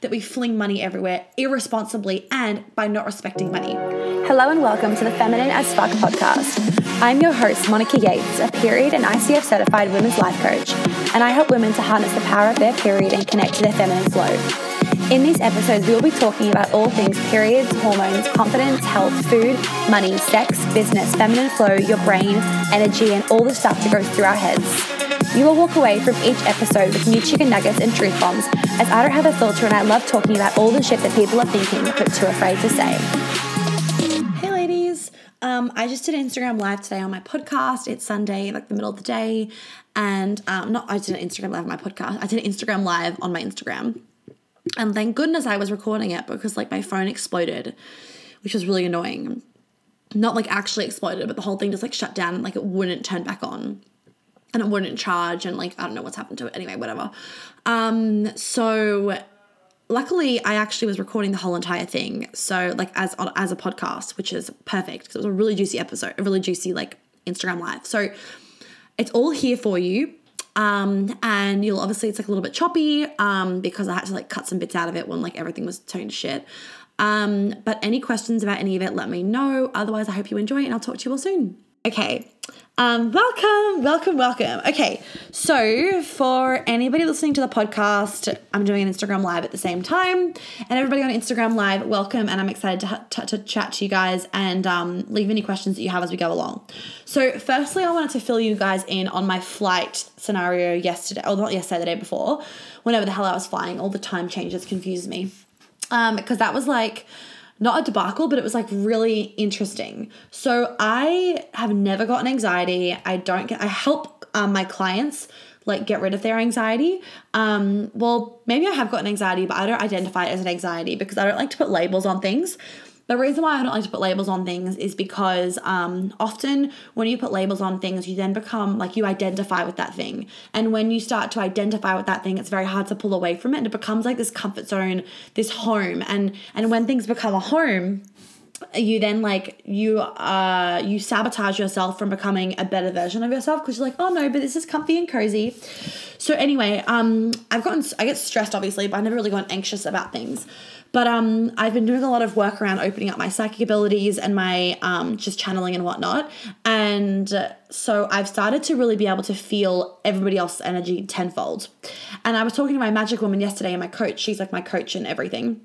that we fling money everywhere irresponsibly and by not respecting money. Hello and welcome to the Feminine as Fuck podcast. I'm your host, Monica Yates, a period and ICF certified women's life coach, and I help women to harness the power of their period and connect to their feminine flow. In these episodes, we will be talking about all things periods, hormones, confidence, health, food, money, sex, business, feminine flow, your brain, energy, and all the stuff that goes through our heads. You will walk away from each episode with new chicken nuggets and truth bombs, as I don't have a filter and I love talking about all the shit that people are thinking but too afraid to say. Hey, ladies. Um, I just did an Instagram live today on my podcast. It's Sunday, like the middle of the day. And um, not, I did an Instagram live on my podcast. I did an Instagram live on my Instagram. And thank goodness I was recording it because like my phone exploded, which was really annoying. Not like actually exploded, but the whole thing just like shut down and like it wouldn't turn back on and it wouldn't charge and like I don't know what's happened to it. Anyway whatever. Um so luckily I actually was recording the whole entire thing. So like as as a podcast which is perfect because it was a really juicy episode a really juicy like Instagram live. So it's all here for you. Um and you'll obviously it's like a little bit choppy um because I had to like cut some bits out of it when like everything was turned to shit. Um but any questions about any of it let me know. Otherwise I hope you enjoy and I'll talk to you all soon. Okay um, welcome, welcome, welcome. Okay, so for anybody listening to the podcast, I'm doing an Instagram live at the same time, and everybody on Instagram live, welcome, and I'm excited to, to, to chat to you guys and um, leave any questions that you have as we go along. So, firstly, I wanted to fill you guys in on my flight scenario yesterday, or not yesterday, the day before, whenever the hell I was flying. All the time changes confused me, um, because that was like not a debacle, but it was like really interesting. So I have never gotten anxiety. I don't get, I help um, my clients like get rid of their anxiety. Um, well, maybe I have gotten anxiety, but I don't identify it as an anxiety because I don't like to put labels on things. The reason why I don't like to put labels on things is because um, often when you put labels on things, you then become like you identify with that thing. And when you start to identify with that thing, it's very hard to pull away from it. And it becomes like this comfort zone, this home. And and when things become a home, you then like you uh you sabotage yourself from becoming a better version of yourself because you're like oh no but this is comfy and cozy so anyway um i've gotten i get stressed obviously but i've never really gotten anxious about things but um, I've been doing a lot of work around opening up my psychic abilities and my um, just channeling and whatnot. And so I've started to really be able to feel everybody else's energy tenfold. And I was talking to my magic woman yesterday and my coach, she's like my coach and everything.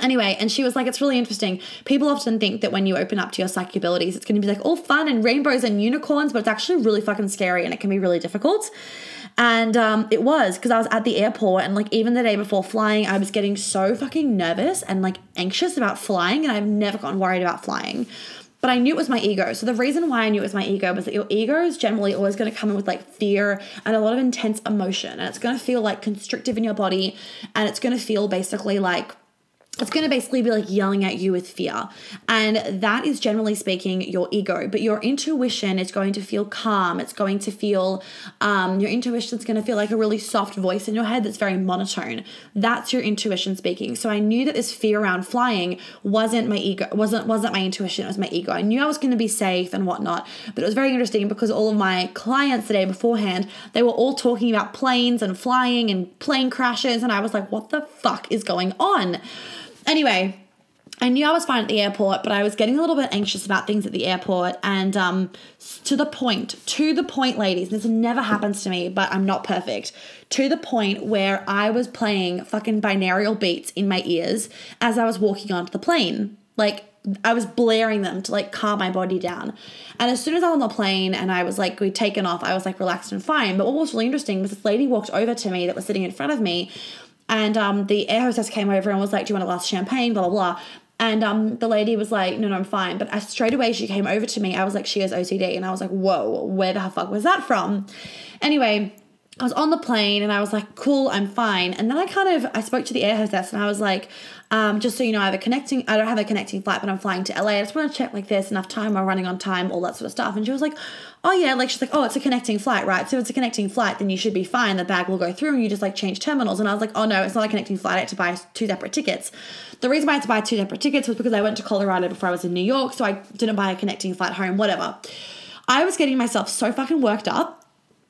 Anyway, and she was like, it's really interesting. People often think that when you open up to your psychic abilities, it's going to be like all fun and rainbows and unicorns, but it's actually really fucking scary and it can be really difficult. And um, it was because I was at the airport and like even the day before flying, I was getting so fucking nervous and like anxious about flying, and I've never gotten worried about flying. But I knew it was my ego. So the reason why I knew it was my ego was that your ego is generally always going to come in with like fear and a lot of intense emotion. And it's going to feel like constrictive in your body. And it's going to feel basically like it's going to basically be like yelling at you with fear. And that is generally speaking your ego. But your intuition is going to feel calm. It's going to feel, um, your intuition is going to feel like a really soft voice in your head that's very monotone. That's your intuition speaking. So I knew that this fear around flying wasn't my ego, wasn't, wasn't my intuition, it was my ego. I knew I was going to be safe and whatnot. But it was very interesting because all of my clients the day beforehand, they were all talking about planes and flying and plane crashes. And I was like, what the fuck is going on? Anyway, I knew I was fine at the airport, but I was getting a little bit anxious about things at the airport. And um, to the point, to the point, ladies, this never happens to me, but I'm not perfect. To the point where I was playing fucking binaural beats in my ears as I was walking onto the plane. Like, I was blaring them to like calm my body down. And as soon as I was on the plane and I was like, we'd taken off, I was like relaxed and fine. But what was really interesting was this lady walked over to me that was sitting in front of me and um, the air hostess came over and was like, Do you want a glass of champagne? Blah, blah, blah. And um, the lady was like, No, no, I'm fine. But I, straight away, she came over to me. I was like, She has OCD. And I was like, Whoa, where the fuck was that from? Anyway, I was on the plane and I was like, cool, I'm fine. And then I kind of I spoke to the air hostess and I was like, um, just so you know, I have a connecting I don't have a connecting flight, but I'm flying to LA. I just want to check like this enough time, we're running on time, all that sort of stuff. And she was like, Oh yeah, like she's like, Oh, it's a connecting flight, right? So it's a connecting flight, then you should be fine. The bag will go through and you just like change terminals. And I was like, Oh no, it's not a connecting flight, I had to buy two separate tickets. The reason why I had to buy two separate tickets was because I went to Colorado before I was in New York, so I didn't buy a connecting flight home, whatever. I was getting myself so fucking worked up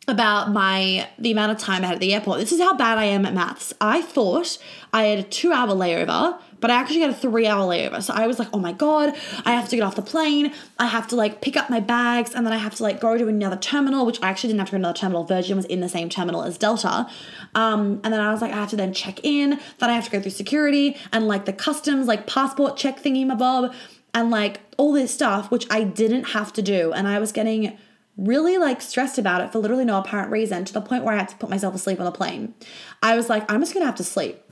about my the amount of time I had at the airport. This is how bad I am at maths. I thought I had a two hour layover, but I actually had a three hour layover. So I was like, oh my god, I have to get off the plane. I have to like pick up my bags, and then I have to like go to another terminal, which I actually didn't have to go to another terminal. Virgin was in the same terminal as Delta. Um, and then I was like, I have to then check in. Then I have to go through security and like the customs like passport check thingy, my bob, and like all this stuff, which I didn't have to do, and I was getting really like stressed about it for literally no apparent reason to the point where I had to put myself asleep on the plane. I was like, I'm just gonna have to sleep.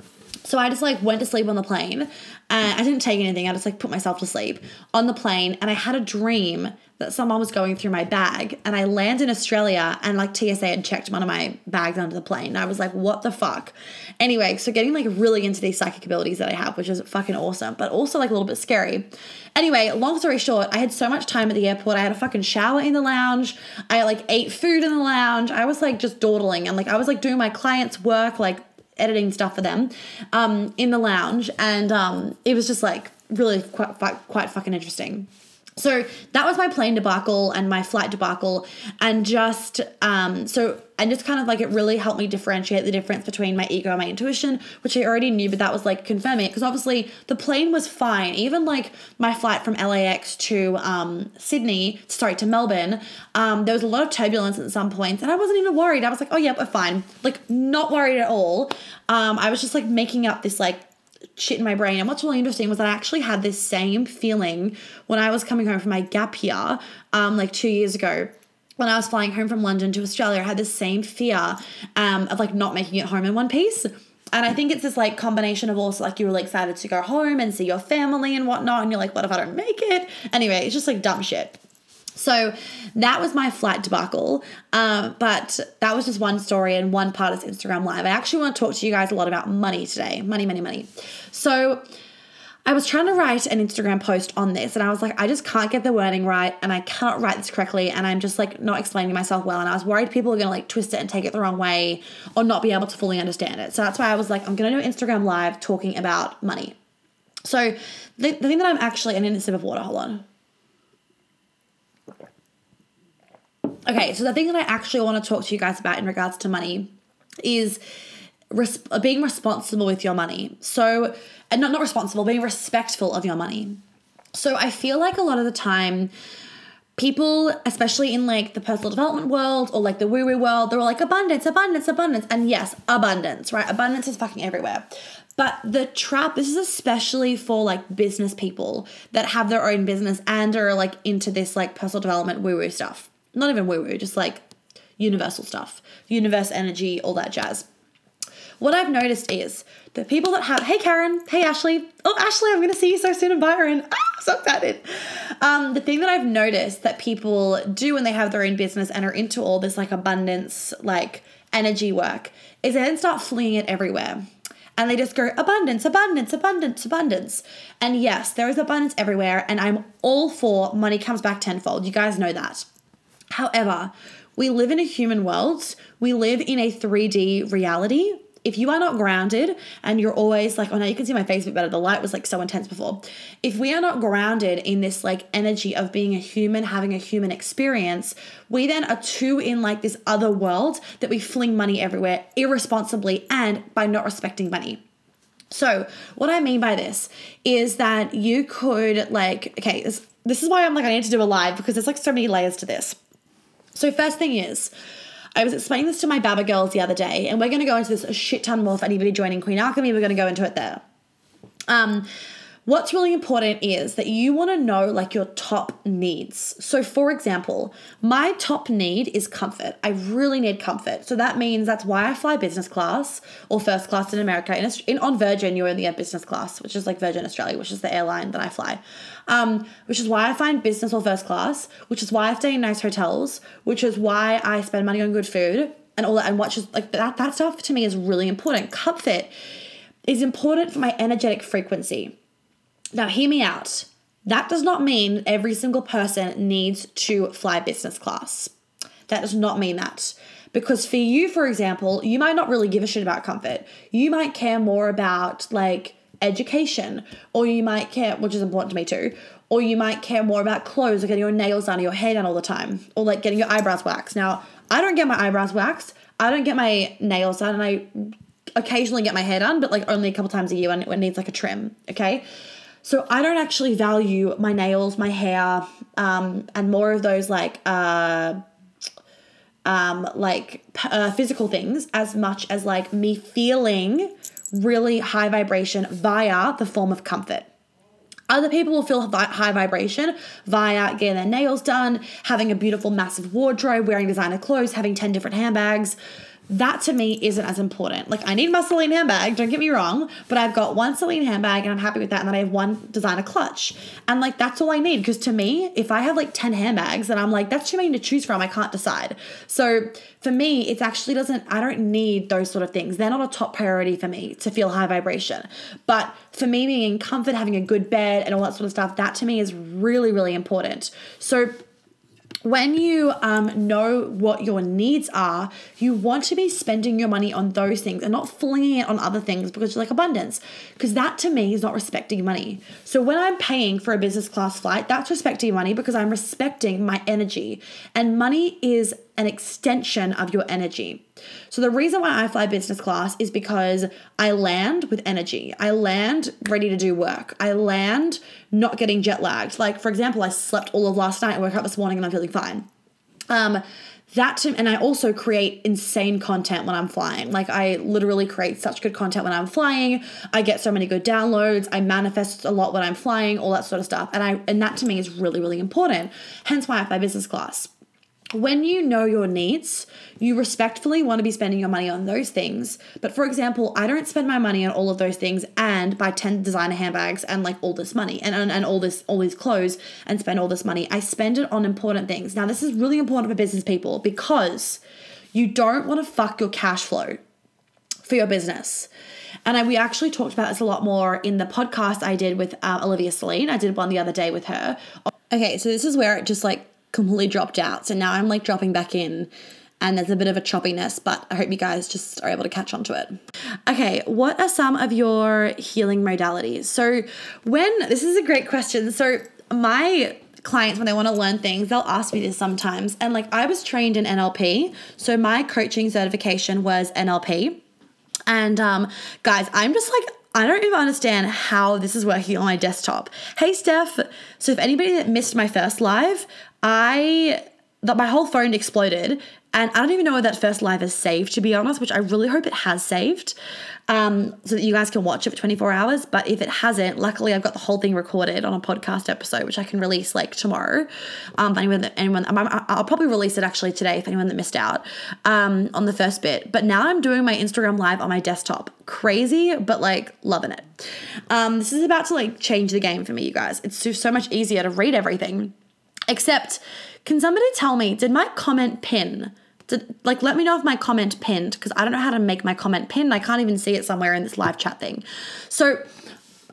So I just like went to sleep on the plane and I didn't take anything. I just like put myself to sleep on the plane and I had a dream that someone was going through my bag and I landed in Australia and like TSA had checked one of my bags under the plane. And I was like, what the fuck? Anyway, so getting like really into these psychic abilities that I have, which is fucking awesome, but also like a little bit scary. Anyway, long story short, I had so much time at the airport. I had a fucking shower in the lounge. I like ate food in the lounge. I was like just dawdling and like I was like doing my clients' work, like editing stuff for them um, in the lounge. And um, it was just like really quite, quite fucking interesting. So that was my plane debacle and my flight debacle, and just um, so and just kind of like it really helped me differentiate the difference between my ego and my intuition, which I already knew, but that was like confirming it because obviously the plane was fine. Even like my flight from LAX to um, Sydney, sorry to Melbourne, um, there was a lot of turbulence at some points, and I wasn't even worried. I was like, oh yep, we're fine, like not worried at all. Um, I was just like making up this like shit in my brain. And what's really interesting was that I actually had this same feeling when I was coming home from my gap year, um, like two years ago. When I was flying home from London to Australia, I had this same fear um, of like not making it home in one piece. And I think it's this like combination of also like you're really excited to go home and see your family and whatnot, and you're like, what if I don't make it? Anyway, it's just like dumb shit. So that was my flight debacle. Um, but that was just one story and one part of Instagram Live. I actually want to talk to you guys a lot about money today money, money, money. So I was trying to write an Instagram post on this and I was like, I just can't get the wording right and I cannot write this correctly and I'm just like not explaining myself well. And I was worried people are gonna like twist it and take it the wrong way or not be able to fully understand it. So that's why I was like, I'm gonna do Instagram Live talking about money. So the, the thing that I'm actually, I need a sip of water, hold on. Okay, so the thing that I actually want to talk to you guys about in regards to money is res- being responsible with your money. So, and not not responsible, being respectful of your money. So I feel like a lot of the time people, especially in like the personal development world or like the woo woo world, they're all like abundance, abundance, abundance. And yes, abundance, right? Abundance is fucking everywhere. But the trap, this is especially for like business people that have their own business and are like into this like personal development woo woo stuff not even woo woo, just like universal stuff, universe energy, all that jazz. What I've noticed is the people that have, hey Karen, hey Ashley, oh Ashley, I'm gonna see you so soon in Byron. Ah, so excited. Um, the thing that I've noticed that people do when they have their own business and are into all this like abundance, like energy work, is they then start flinging it everywhere and they just go abundance, abundance, abundance, abundance. And yes, there is abundance everywhere, and I'm all for money comes back tenfold. You guys know that. However, we live in a human world, we live in a 3D reality. If you are not grounded and you're always like, oh no, you can see my face a bit better. The light was like so intense before. If we are not grounded in this like energy of being a human, having a human experience, we then are too in like this other world that we fling money everywhere irresponsibly and by not respecting money. So, what I mean by this is that you could like, okay, this, this is why I'm like, I need to do a live because there's like so many layers to this. So, first thing is, I was explaining this to my Baba girls the other day, and we're going to go into this a shit ton more for anybody joining Queen Alchemy. We're going to go into it there. Um, What's really important is that you want to know like your top needs. So, for example, my top need is comfort. I really need comfort. So that means that's why I fly business class or first class in America. In, in on Virgin, you're in the business class, which is like Virgin Australia, which is the airline that I fly. Um, which is why I find business or first class. Which is why I stay in nice hotels. Which is why I spend money on good food and all that. And watches like that. That stuff to me is really important. Comfort is important for my energetic frequency. Now, hear me out. That does not mean every single person needs to fly business class. That does not mean that. Because for you, for example, you might not really give a shit about comfort. You might care more about like education, or you might care, which is important to me too, or you might care more about clothes or getting your nails done or your hair done all the time, or like getting your eyebrows waxed. Now, I don't get my eyebrows waxed. I don't get my nails done, and I occasionally get my hair done, but like only a couple times a year when it needs like a trim. Okay. So I don't actually value my nails, my hair, um, and more of those like uh, um, like uh, physical things as much as like me feeling really high vibration via the form of comfort. Other people will feel high vibration via getting their nails done, having a beautiful, massive wardrobe, wearing designer clothes, having 10 different handbags that to me isn't as important. Like I need my Celine handbag, don't get me wrong, but I've got one Celine handbag and I'm happy with that. And then I have one designer clutch. And like that's all I need. Because to me, if I have like 10 handbags and I'm like, that's too many to choose from, I can't decide. So for me, it actually doesn't, I don't need those sort of things. They're not a top priority for me to feel high vibration. But for me, being in comfort, having a good bed and all that sort of stuff, that to me is really, really important. So when you um, know what your needs are, you want to be spending your money on those things and not flinging it on other things because you're like abundance. Because that to me is not respecting money. So when I'm paying for a business class flight, that's respecting money because I'm respecting my energy. And money is an extension of your energy. So the reason why I fly business class is because I land with energy. I land ready to do work. I land not getting jet lagged. Like for example, I slept all of last night, I woke up this morning and I'm feeling fine. Um that to, and I also create insane content when I'm flying. Like I literally create such good content when I'm flying. I get so many good downloads. I manifest a lot when I'm flying, all that sort of stuff. And I and that to me is really really important. Hence why I fly business class when you know your needs, you respectfully want to be spending your money on those things. But for example, I don't spend my money on all of those things and buy 10 designer handbags and like all this money and, and, and all this all these clothes and spend all this money. I spend it on important things. Now, this is really important for business people because you don't want to fuck your cash flow for your business. And I, we actually talked about this a lot more in the podcast I did with uh, Olivia Celine. I did one the other day with her. Okay, so this is where it just like completely dropped out. So now I'm like dropping back in and there's a bit of a choppiness, but I hope you guys just are able to catch on to it. Okay, what are some of your healing modalities? So, when this is a great question. So, my clients when they want to learn things they'll ask me this sometimes and like i was trained in nlp so my coaching certification was nlp and um guys i'm just like I don't even understand how this is working on my desktop. Hey, Steph. So, if anybody that missed my first live, I that my whole phone exploded and I don't even know where that first live is saved to be honest, which I really hope it has saved. Um, so that you guys can watch it for 24 hours. But if it hasn't, luckily I've got the whole thing recorded on a podcast episode, which I can release like tomorrow. Um, anyone that anyone, I'll probably release it actually today if anyone that missed out um, on the first bit. But now I'm doing my Instagram live on my desktop. Crazy, but like loving it. Um, this is about to like change the game for me, you guys. It's just so much easier to read everything Except, can somebody tell me, did my comment pin? Did, like, let me know if my comment pinned because I don't know how to make my comment pin. I can't even see it somewhere in this live chat thing. So,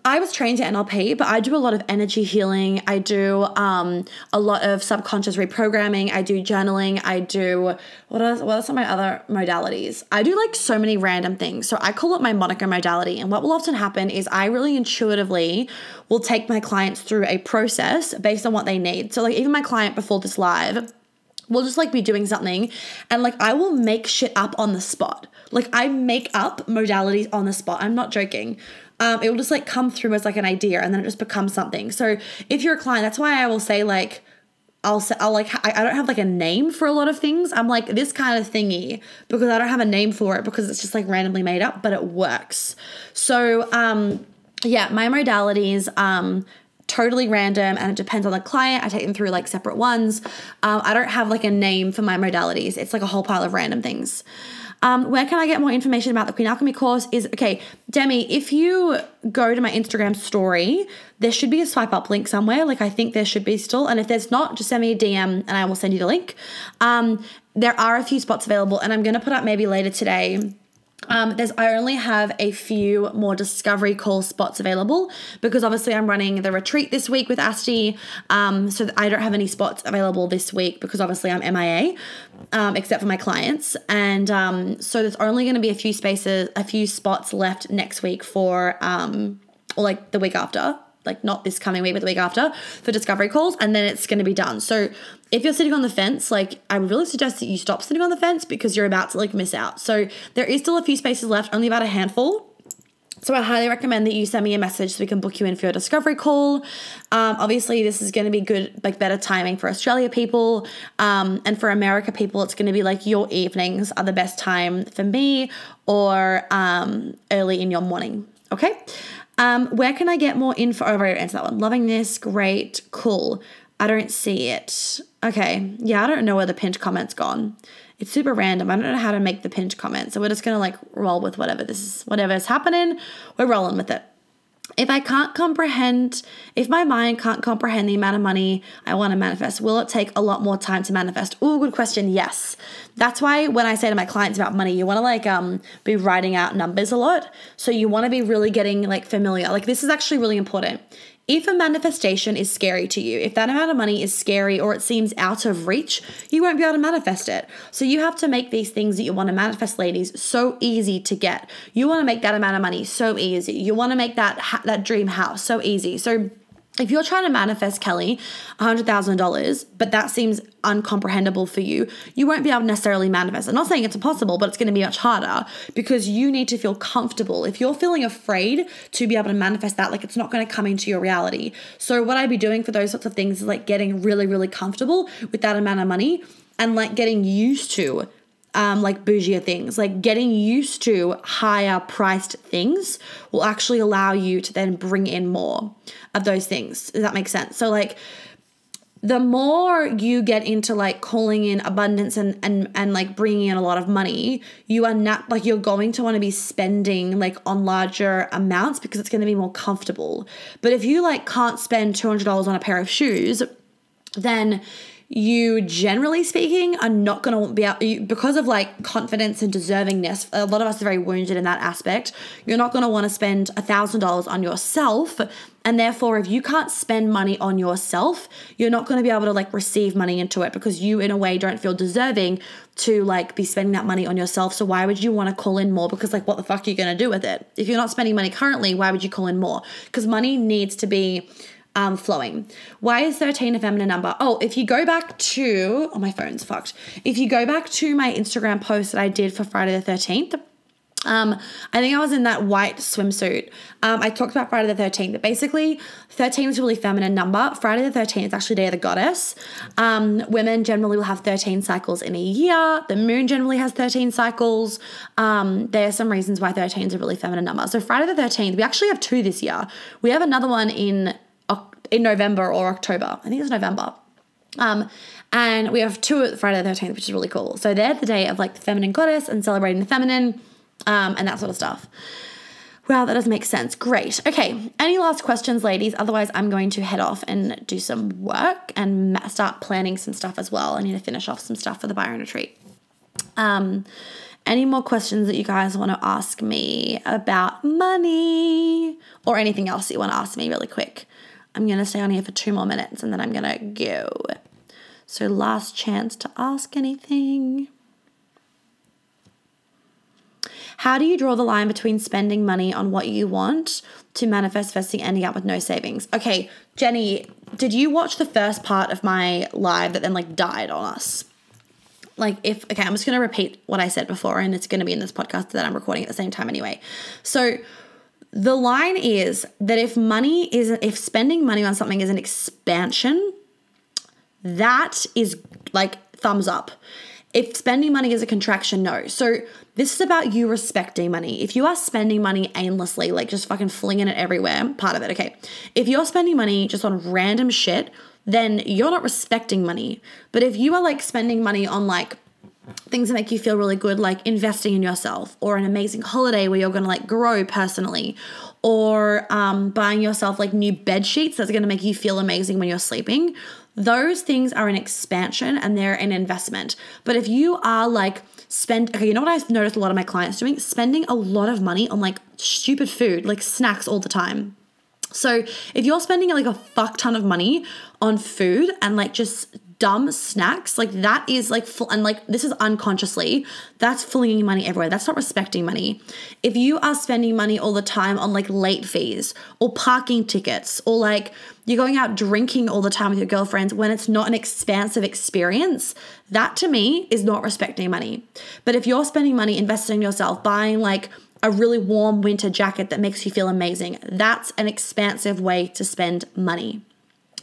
I was trained at NLP, but I do a lot of energy healing. I do um, a lot of subconscious reprogramming. I do journaling. I do what are what are some of my other modalities? I do like so many random things. So I call it my Monica modality. And what will often happen is I really intuitively will take my clients through a process based on what they need. So like even my client before this live we'll just like be doing something and like I will make shit up on the spot. Like I make up modalities on the spot. I'm not joking um, it will just like come through as like an idea and then it just becomes something. So if you're a client, that's why I will say like, I'll say, I'll like, I, don't have like a name for a lot of things. I'm like this kind of thingy because I don't have a name for it because it's just like randomly made up, but it works. So, um, yeah, my modalities, um, totally random and it depends on the client. I take them through like separate ones. Um, I don't have like a name for my modalities. It's like a whole pile of random things. Um, where can I get more information about the Queen Alchemy course? Is okay, Demi, if you go to my Instagram story, there should be a swipe up link somewhere. Like I think there should be still. And if there's not, just send me a DM and I will send you the link. Um, there are a few spots available, and I'm gonna put up maybe later today um, there's I only have a few more discovery call spots available because obviously I'm running the retreat this week with Asti, um, so I don't have any spots available this week because obviously I'm MIA, um, except for my clients, and um, so there's only going to be a few spaces, a few spots left next week for, um, or like the week after like not this coming week, but the week after for discovery calls, and then it's going to be done. So if you're sitting on the fence, like I would really suggest that you stop sitting on the fence because you're about to like miss out. So there is still a few spaces left, only about a handful. So I highly recommend that you send me a message so we can book you in for your discovery call. Um, obviously, this is going to be good, like better timing for Australia people, um, and for America people, it's going to be like your evenings are the best time for me, or um, early in your morning. Okay. Um, where can I get more info? Oh, I've already answered that one. Loving this, great, cool. I don't see it. Okay, yeah, I don't know where the pinned comment's gone. It's super random. I don't know how to make the pinned comment. So we're just gonna like roll with whatever this is, whatever is happening, we're rolling with it. If I can't comprehend, if my mind can't comprehend the amount of money I want to manifest, will it take a lot more time to manifest? Oh, good question. Yes. That's why when I say to my clients about money, you want to like um be writing out numbers a lot. So you want to be really getting like familiar. Like this is actually really important. If a manifestation is scary to you, if that amount of money is scary or it seems out of reach, you won't be able to manifest it. So you have to make these things that you want to manifest, ladies, so easy to get. You want to make that amount of money so easy. You want to make that that dream house so easy. So if you're trying to manifest Kelly $100,000, but that seems uncomprehendable for you, you won't be able to necessarily manifest. I'm not saying it's impossible, but it's going to be much harder because you need to feel comfortable. If you're feeling afraid to be able to manifest that, like it's not going to come into your reality. So, what I'd be doing for those sorts of things is like getting really, really comfortable with that amount of money and like getting used to um, like bougier things. Like getting used to higher priced things will actually allow you to then bring in more of those things. Does that make sense? So, like, the more you get into like calling in abundance and and and like bringing in a lot of money you are not like you're going to want to be spending like on larger amounts because it's going to be more comfortable but if you like can't spend $200 on a pair of shoes then you generally speaking are not going to be able because of like confidence and deservingness a lot of us are very wounded in that aspect. You're not going to want to spend a thousand dollars on yourself and therefore if you can't spend money on yourself you're not going to be able to like receive money into it because you in a way don't feel deserving to like be spending that money on yourself. So why would you want to call in more? Because like what the fuck are you going to do with it? If you're not spending money currently why would you call in more? Because money needs to be um, flowing. Why is 13 a feminine number? Oh, if you go back to, oh, my phone's fucked. If you go back to my Instagram post that I did for Friday the 13th, um, I think I was in that white swimsuit. Um, I talked about Friday the 13th, but basically, 13 is a really feminine number. Friday the 13th is actually Day of the Goddess. Um, women generally will have 13 cycles in a year. The moon generally has 13 cycles. Um, there are some reasons why 13 is a really feminine number. So, Friday the 13th, we actually have two this year. We have another one in in November or October. I think it's November. Um, and we have two Friday the 13th, which is really cool. So they're the day of like the feminine goddess and celebrating the feminine um, and that sort of stuff. Wow, that does make sense. Great. Okay. Any last questions, ladies? Otherwise, I'm going to head off and do some work and start planning some stuff as well. I need to finish off some stuff for the Byron retreat. Um, any more questions that you guys want to ask me about money or anything else you want to ask me really quick? I'm going to stay on here for two more minutes and then I'm going to go. So, last chance to ask anything. How do you draw the line between spending money on what you want to manifest vesting ending up with no savings? Okay, Jenny, did you watch the first part of my live that then like died on us? Like if okay, I'm just to repeat what I said before and it's to be in this podcast that I'm recording at the same time anyway. So the line is that if money is if spending money on something is an expansion, that is like thumbs up. If spending money is a contraction, no. So this is about you respecting money. If you are spending money aimlessly, like just fucking flinging it everywhere, part of it, okay. If you're spending money just on random shit, then you're not respecting money. But if you are like spending money on like things that make you feel really good, like investing in yourself or an amazing holiday where you're going to like grow personally or um, buying yourself like new bed sheets that's going to make you feel amazing when you're sleeping. Those things are an expansion and they're an investment. But if you are like, spend okay you know what i've noticed a lot of my clients doing spending a lot of money on like stupid food like snacks all the time so if you're spending like a fuck ton of money on food and like just dumb snacks, like that is like, full, and like this is unconsciously, that's flinging money everywhere. That's not respecting money. If you are spending money all the time on like late fees or parking tickets or like you're going out drinking all the time with your girlfriends when it's not an expansive experience, that to me is not respecting money. But if you're spending money investing in yourself, buying like, a really warm winter jacket that makes you feel amazing. That's an expansive way to spend money.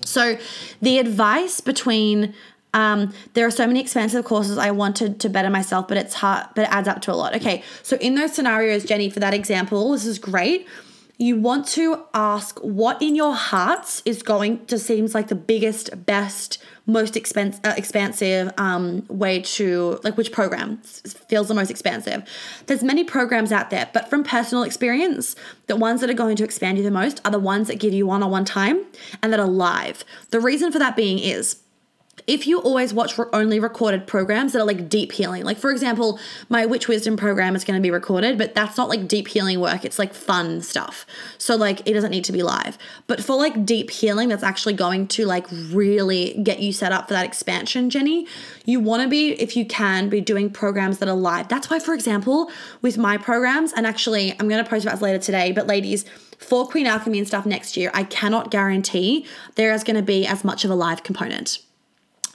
So, the advice between um, there are so many expensive courses I wanted to better myself, but it's hard, but it adds up to a lot. Okay, so in those scenarios, Jenny, for that example, this is great. You want to ask what in your hearts is going to seems like the biggest, best, most expense, uh, expansive um, way to like which program feels the most expansive. There's many programs out there, but from personal experience, the ones that are going to expand you the most are the ones that give you one-on-one time and that are live. The reason for that being is if you always watch only recorded programs that are like deep healing, like for example, my Witch Wisdom program is going to be recorded, but that's not like deep healing work. It's like fun stuff. So like it doesn't need to be live. But for like deep healing, that's actually going to like really get you set up for that expansion, Jenny. You want to be, if you can, be doing programs that are live. That's why, for example, with my programs, and actually I'm going to post about this later today, but ladies, for Queen Alchemy and stuff next year, I cannot guarantee there is going to be as much of a live component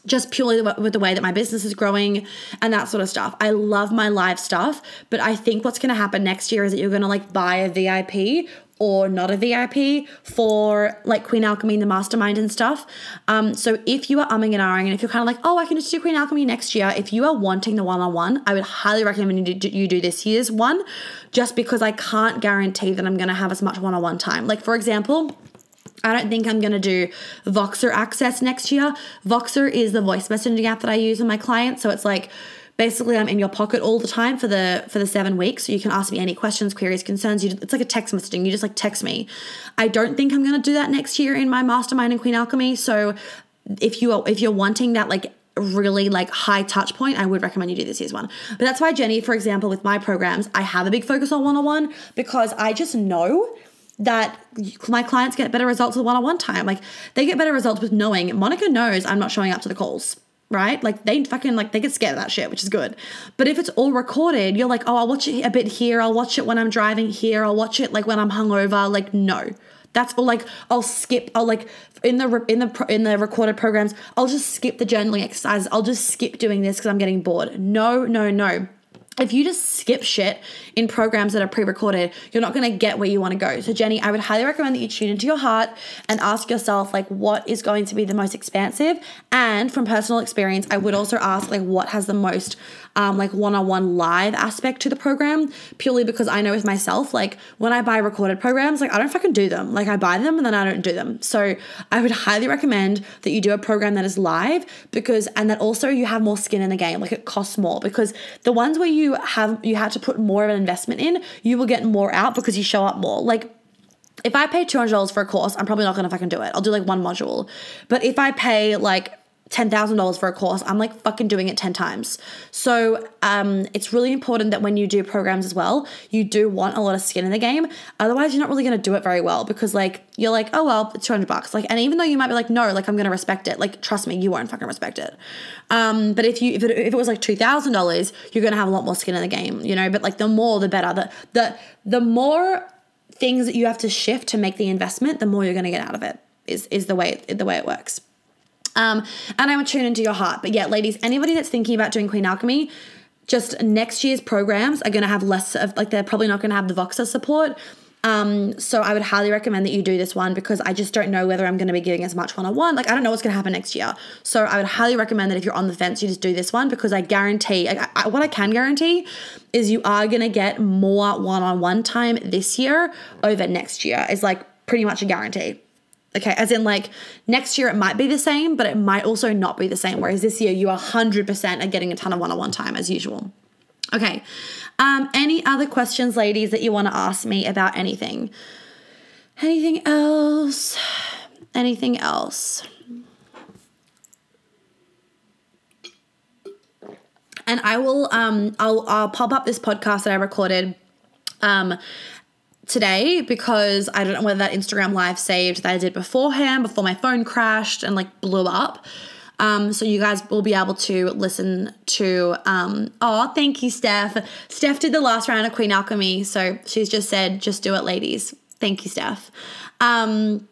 just purely with the way that my business is growing and that sort of stuff. I love my live stuff, but I think what's going to happen next year is that you're going to like buy a VIP or not a VIP for like Queen Alchemy and the mastermind and stuff. Um, so if you are umming and ahhing and if you're kind of like, oh, I can just do Queen Alchemy next year, if you are wanting the one on one, I would highly recommend you do, you do this year's one just because I can't guarantee that I'm going to have as much one on one time. Like, for example, I don't think I'm going to do Voxer Access next year. Voxer is the voice messaging app that I use on my clients. So it's like basically I'm in your pocket all the time for the for the 7 weeks. So you can ask me any questions, queries, concerns. You, it's like a text messaging. You just like text me. I don't think I'm going to do that next year in my mastermind in Queen Alchemy. So if you are if you're wanting that like really like high touch point, I would recommend you do this year's one. But that's why Jenny, for example, with my programs, I have a big focus on one-on-one because I just know that my clients get better results with one-on-one time. Like they get better results with knowing Monica knows I'm not showing up to the calls. Right? Like they fucking like they get scared of that shit, which is good. But if it's all recorded, you're like, oh, I'll watch it a bit here, I'll watch it when I'm driving here, I'll watch it like when I'm hungover. Like, no. That's all like I'll skip I'll like in the in the in the recorded programs I'll just skip the journaling exercises I'll just skip doing this because I'm getting bored no no no if you just skip shit in programs that are pre-recorded, you're not going to get where you want to go. So Jenny, I would highly recommend that you tune into your heart and ask yourself like what is going to be the most expansive and from personal experience, I would also ask like what has the most um, like one-on-one live aspect to the program purely because I know with myself like when I buy recorded programs like I don't fucking do them. Like I buy them and then I don't do them. So I would highly recommend that you do a program that is live because and that also you have more skin in the game. Like it costs more because the ones where you have you have to put more of an investment in, you will get more out because you show up more. Like if I pay $200 for a course, I'm probably not gonna fucking do it. I'll do like one module. But if I pay like $10,000 for a course, I'm like fucking doing it 10 times. So um, it's really important that when you do programs as well, you do want a lot of skin in the game. Otherwise, you're not really going to do it very well because like you're like, oh, well, it's 200 bucks. Like, and even though you might be like, no, like I'm going to respect it. Like, trust me, you won't fucking respect it. Um, but if you, if it, if it was like $2,000, you're going to have a lot more skin in the game, you know, but like the more, the better. The, the, the more things that you have to shift to make the investment, the more you're going to get out of it is, is the way, the way it works. Um, and I would tune into your heart. But yeah, ladies, anybody that's thinking about doing Queen Alchemy, just next year's programs are going to have less of, like, they're probably not going to have the Voxer support. Um, so I would highly recommend that you do this one because I just don't know whether I'm going to be giving as much one on one. Like I don't know what's going to happen next year. So I would highly recommend that if you're on the fence, you just do this one because I guarantee. I, what I can guarantee is you are going to get more one on one time this year over next year. Is like pretty much a guarantee. Okay, as in like next year it might be the same, but it might also not be the same. Whereas this year you are 100% are getting a ton of one on one time as usual. Okay, um, any other questions, ladies, that you want to ask me about anything? Anything else? Anything else? And I will um I'll I'll pop up this podcast that I recorded um today because I don't know whether that Instagram live saved that I did beforehand, before my phone crashed and like blew up. Um, so you guys will be able to listen to. Um, oh, thank you, Steph. Steph did the last round of Queen Alchemy, so she's just said, "Just do it, ladies." Thank you, Steph. Um,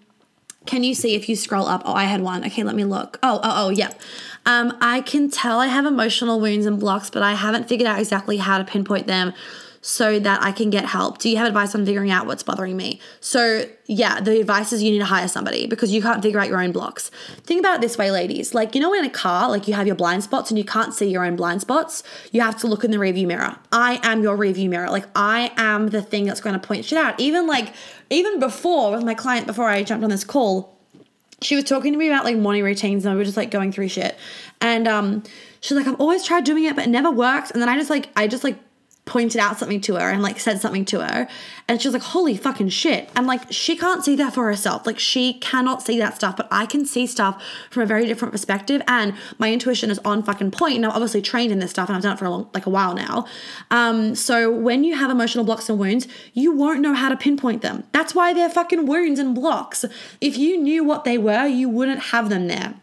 can you see if you scroll up? Oh, I had one. Okay, let me look. Oh, oh, oh, yep. Um, I can tell I have emotional wounds and blocks, but I haven't figured out exactly how to pinpoint them so that I can get help. Do you have advice on figuring out what's bothering me? So, yeah, the advice is you need to hire somebody because you can't figure out your own blocks. Think about it this way, ladies. Like, you know, in a car, like you have your blind spots and you can't see your own blind spots, you have to look in the rearview mirror. I am your rearview mirror. Like, I am the thing that's going to point shit out. Even like, even before with my client, before I jumped on this call, she was talking to me about like morning routines and we were just like going through shit. And um she's like, I've always tried doing it, but it never works. And then I just like I just like pointed out something to her and like said something to her. And she was like holy fucking shit. And like she can't see that for herself. Like she cannot see that stuff but i can see stuff from a very different perspective. And my intuition is on fucking point and i'm obviously trained in this stuff and i've done it for a long, like a while now. Um so when you have emotional blocks and wounds you won't know how to pinpoint them. That's why they're fucking wounds and blocks. If you knew what they were you wouldn't have them there.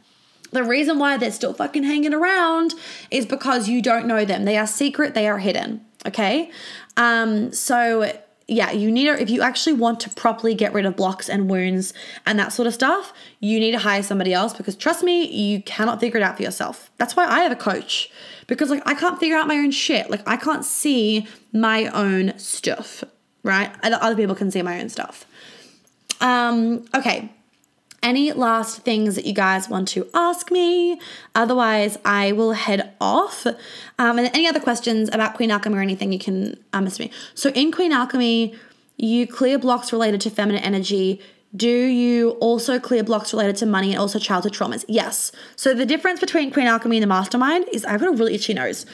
The reason why they're still fucking hanging around is because you don't know them. They are secret, they are hidden. Okay. Um, so yeah, you need to, if you actually want to properly get rid of blocks and wounds and that sort of stuff, you need to hire somebody else because trust me, you cannot figure it out for yourself. That's why I have a coach because like I can't figure out my own shit. Like I can't see my own stuff, right? Other people can see my own stuff. Um, okay, any last things that you guys want to ask me? Otherwise, I will head off. Um, and any other questions about Queen Alchemy or anything, you can um, ask me. So, in Queen Alchemy, you clear blocks related to feminine energy. Do you also clear blocks related to money and also childhood traumas? Yes. So, the difference between Queen Alchemy and the Mastermind is I've got a really itchy nose.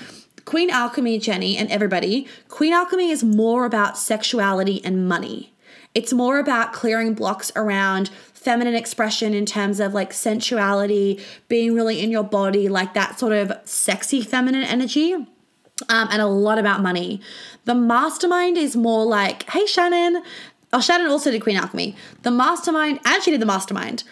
Queen Alchemy, Jenny, and everybody, Queen Alchemy is more about sexuality and money. It's more about clearing blocks around feminine expression in terms of like sensuality, being really in your body, like that sort of sexy feminine energy. Um, and a lot about money. The mastermind is more like, hey, Shannon. Oh, Shannon also did Queen Alchemy. The mastermind, and she did the mastermind.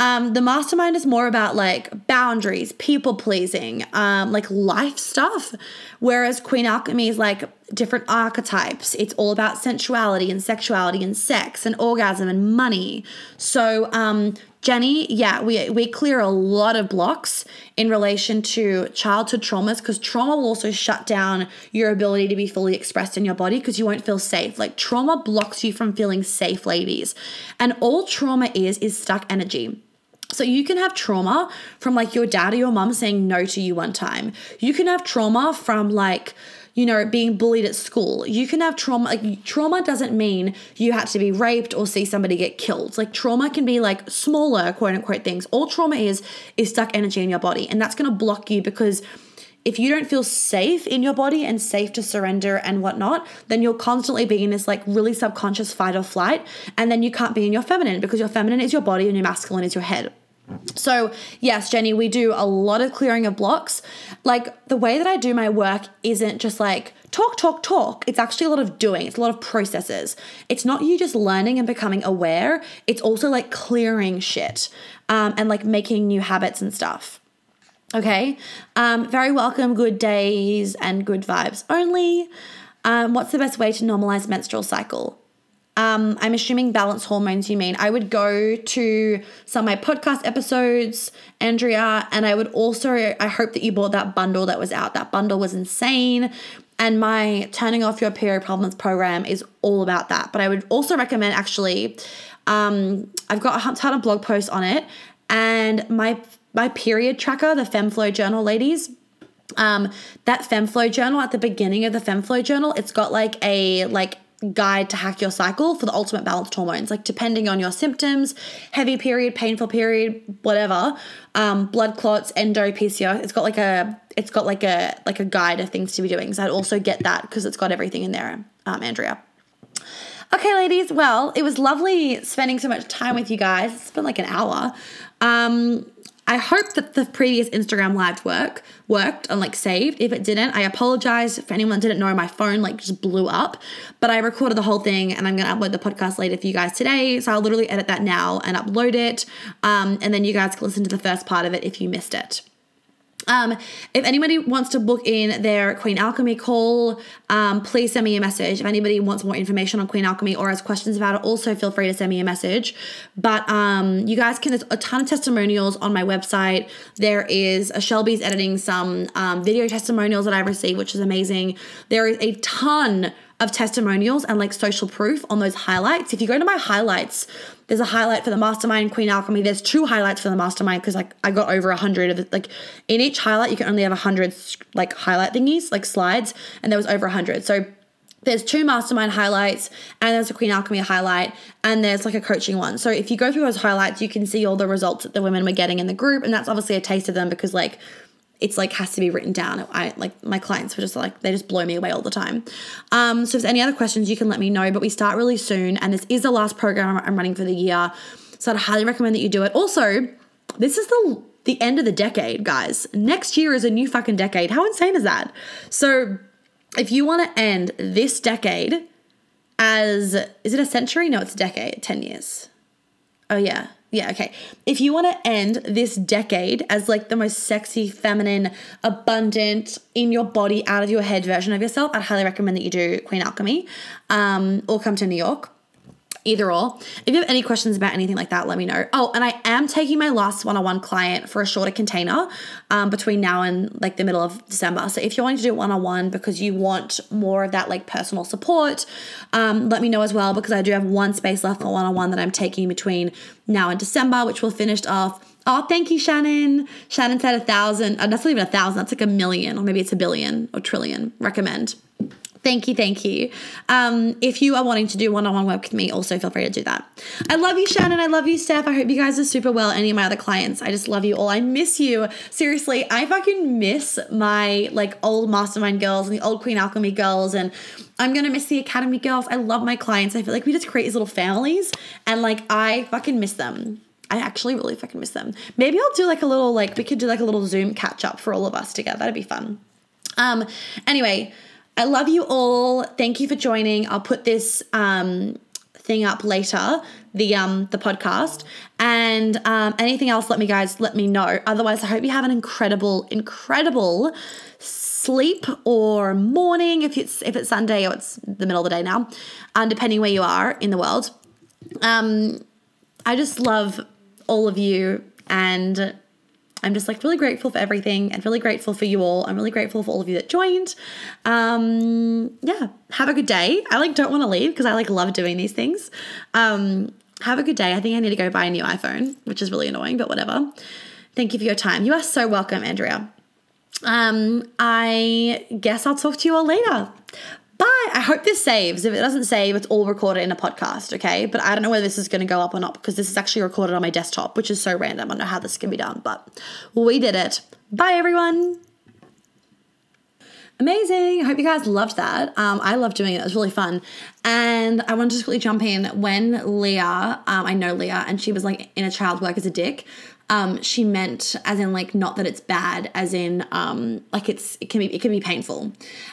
Um, the mastermind is more about like boundaries, people pleasing, um, like life stuff. Whereas Queen Alchemy is like different archetypes. It's all about sensuality and sexuality and sex and orgasm and money. So, um, Jenny, yeah, we, we clear a lot of blocks in relation to childhood traumas because trauma will also shut down your ability to be fully expressed in your body because you won't feel safe. Like trauma blocks you from feeling safe, ladies. And all trauma is, is stuck energy. So you can have trauma from like your dad or your mom saying no to you one time. You can have trauma from like you know, being bullied at school. You can have trauma. Like, trauma doesn't mean you had to be raped or see somebody get killed. Like, trauma can be like smaller, quote unquote, things. All trauma is, is stuck energy in your body. And that's going to block you because if you don't feel safe in your body and safe to surrender and whatnot, then you'll constantly be in this like really subconscious fight or flight. And then you can't be in your feminine because your feminine is your body and your masculine is your head. So, yes, Jenny, we do a lot of clearing of blocks. Like the way that I do my work isn't just like talk, talk, talk. It's actually a lot of doing, it's a lot of processes. It's not you just learning and becoming aware, it's also like clearing shit um, and like making new habits and stuff. Okay, um, very welcome, good days and good vibes only. Um, what's the best way to normalize menstrual cycle? Um, I'm assuming balance hormones, you mean. I would go to some of my podcast episodes, Andrea, and I would also, I hope that you bought that bundle that was out. That bundle was insane. And my Turning Off Your Period Problems program is all about that. But I would also recommend actually, um, I've got a ton of blog posts on it. And my my period tracker, the FemFlow journal, ladies, um, that FemFlow journal at the beginning of the FemFlow journal, it's got like a like guide to hack your cycle for the ultimate balanced hormones like depending on your symptoms heavy period painful period whatever um, blood clots endo pcos it's got like a it's got like a like a guide of things to be doing. So i'd also get that because it's got everything in there um, andrea. Okay ladies well it was lovely spending so much time with you guys. It's been like an hour. Um, I hope that the previous Instagram live work worked and like saved. If it didn't, I apologize. For anyone didn't know, my phone like just blew up. But I recorded the whole thing and I'm gonna upload the podcast later for you guys today. So I'll literally edit that now and upload it. Um, and then you guys can listen to the first part of it if you missed it. Um, if anybody wants to book in their Queen Alchemy call, um, please send me a message. If anybody wants more information on Queen Alchemy or has questions about it, also feel free to send me a message. But um, you guys can, there's a ton of testimonials on my website. There is a Shelby's editing some um, video testimonials that I've received, which is amazing. There is a ton of testimonials and like social proof on those highlights. If you go to my highlights, there's a highlight for the mastermind Queen Alchemy. There's two highlights for the mastermind because like I got over a hundred of it. Like in each highlight, you can only have a hundred like highlight thingies, like slides, and there was over a hundred. So there's two mastermind highlights and there's a queen alchemy highlight and there's like a coaching one so if you go through those highlights you can see all the results that the women were getting in the group and that's obviously a taste of them because like it's like has to be written down. I like my clients were just like they just blow me away all the time. Um, so if there's any other questions, you can let me know. But we start really soon, and this is the last program I'm running for the year, so I'd highly recommend that you do it. Also, this is the the end of the decade, guys. Next year is a new fucking decade. How insane is that? So if you want to end this decade as is it a century? No, it's a decade. Ten years. Oh yeah yeah, okay. If you want to end this decade as like the most sexy, feminine, abundant, in your body, out of your head version of yourself, I'd highly recommend that you do Queen Alchemy um, or come to New York either or. If you have any questions about anything like that, let me know. Oh, and I am taking my last one-on-one client for a shorter container um, between now and like the middle of December. So if you're wanting to do one-on-one because you want more of that like personal support, um, let me know as well because I do have one space left for one-on-one that I'm taking between now and December, which will finish off Oh, thank you, Shannon. Shannon said a thousand. Uh, that's not even a thousand. That's like a million, or maybe it's a billion or trillion. Recommend. Thank you, thank you. Um, if you are wanting to do one-on-one work with me, also feel free to do that. I love you, Shannon. I love you, Steph. I hope you guys are super well. Any of my other clients, I just love you all. I miss you. Seriously, I fucking miss my like old mastermind girls and the old Queen Alchemy girls, and I'm gonna miss the Academy girls. I love my clients. I feel like we just create these little families, and like I fucking miss them. I actually really fucking miss them. Maybe I'll do like a little like we could do like a little Zoom catch up for all of us together. That'd be fun. Um. Anyway. I love you all. Thank you for joining. I'll put this um, thing up later, the um the podcast, and um, anything else. Let me guys let me know. Otherwise, I hope you have an incredible, incredible sleep or morning if it's if it's Sunday or it's the middle of the day now, um, depending where you are in the world. Um, I just love all of you and I'm just like really grateful for everything and really grateful for you all. I'm really grateful for all of you that joined. Um, yeah, have a good day. I like don't want to leave because I like love doing these things. Um, have a good day. I think I need to go buy a new iPhone, which is really annoying, but whatever. Thank you for your time. You are so welcome, Andrea. Um, I guess I'll talk to you all later. But I hope this saves. If it doesn't save, it's all recorded in a podcast, okay? But I don't know whether this is going to go up or not because this is actually recorded on my desktop, which is so random. I don't know how this can be done, but we did it. Bye, everyone. Amazing. I hope you guys loved that. Um, I loved doing it. It was really fun. And I wanted to quickly jump in when Leah, um, I know Leah, and she was like in a child work as a dick um, she meant as in like not that it's bad, as in um, like it's it can be it can be painful.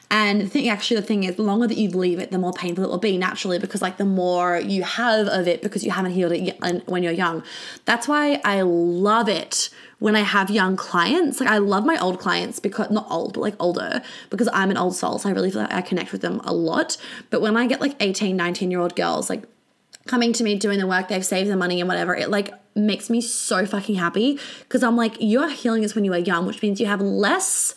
And the thing actually the thing is the longer that you leave it, the more painful it will be naturally because like the more you have of it because you haven't healed it when you're young. That's why I love it when I have young clients. Like I love my old clients because not old, but like older because I'm an old soul. So I really feel like I connect with them a lot. But when I get like 18, 19 year old girls, like coming to me doing the work, they've saved the money and whatever, it like makes me so fucking happy because I'm like, you're healing this when you are young, which means you have less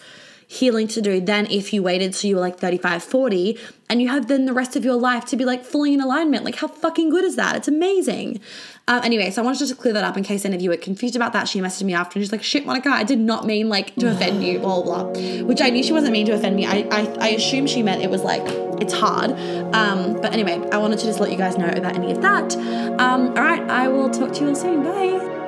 healing to do than if you waited till you were like 35, 40, and you have then the rest of your life to be like fully in alignment. Like, how fucking good is that? It's amazing. Um, anyway, so I wanted to clear that up in case any of you were confused about that. She messaged me after and she's like, shit, Monica, I did not mean like to offend you, blah, blah, blah. Which I knew she wasn't mean to offend me. I, I, I assume she meant it was like, it's hard. Um, but anyway, I wanted to just let you guys know about any of that. Um, all right, I will talk to you all soon. Bye.